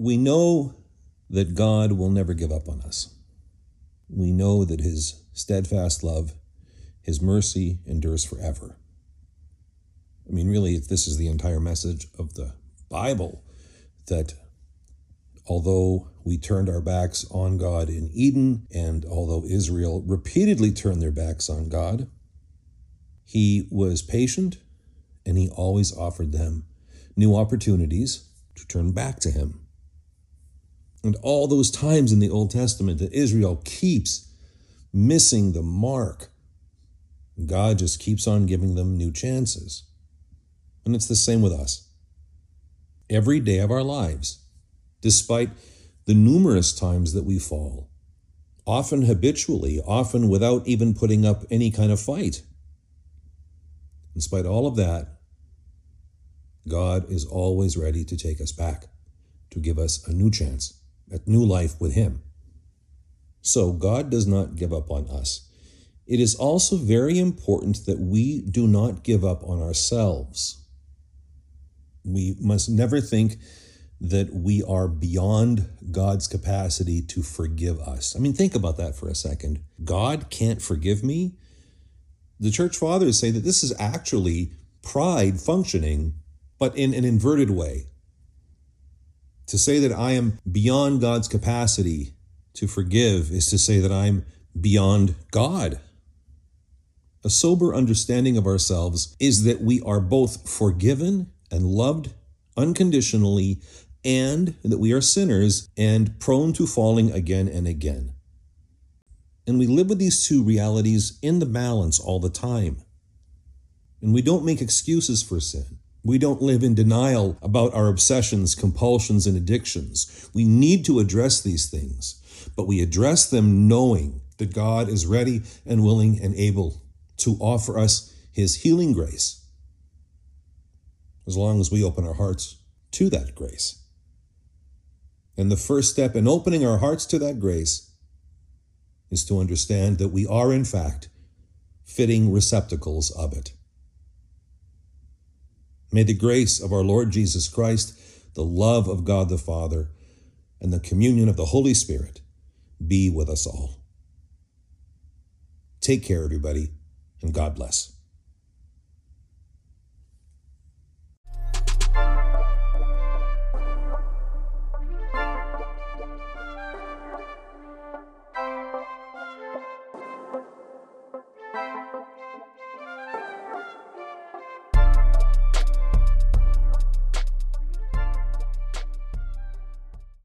We know that God will never give up on us. We know that his steadfast love, his mercy endures forever. I mean, really, this is the entire message of the Bible that although we turned our backs on God in Eden, and although Israel repeatedly turned their backs on God, he was patient and he always offered them new opportunities to turn back to him. And all those times in the Old Testament that Israel keeps missing the mark, God just keeps on giving them new chances. And it's the same with us. Every day of our lives, despite the numerous times that we fall, often habitually, often without even putting up any kind of fight. In spite of all of that, God is always ready to take us back, to give us a new chance, a new life with Him. So God does not give up on us. It is also very important that we do not give up on ourselves. We must never think that we are beyond God's capacity to forgive us. I mean, think about that for a second. God can't forgive me. The church fathers say that this is actually pride functioning, but in an inverted way. To say that I am beyond God's capacity to forgive is to say that I'm beyond God. A sober understanding of ourselves is that we are both forgiven and loved unconditionally and that we are sinners and prone to falling again and again. And we live with these two realities in the balance all the time. And we don't make excuses for sin. We don't live in denial about our obsessions, compulsions, and addictions. We need to address these things, but we address them knowing that God is ready and willing and able to offer us his healing grace as long as we open our hearts to that grace. And the first step in opening our hearts to that grace is to understand that we are, in fact, fitting receptacles of it. May the grace of our Lord Jesus Christ, the love of God the Father, and the communion of the Holy Spirit be with us all. Take care, everybody, and God bless.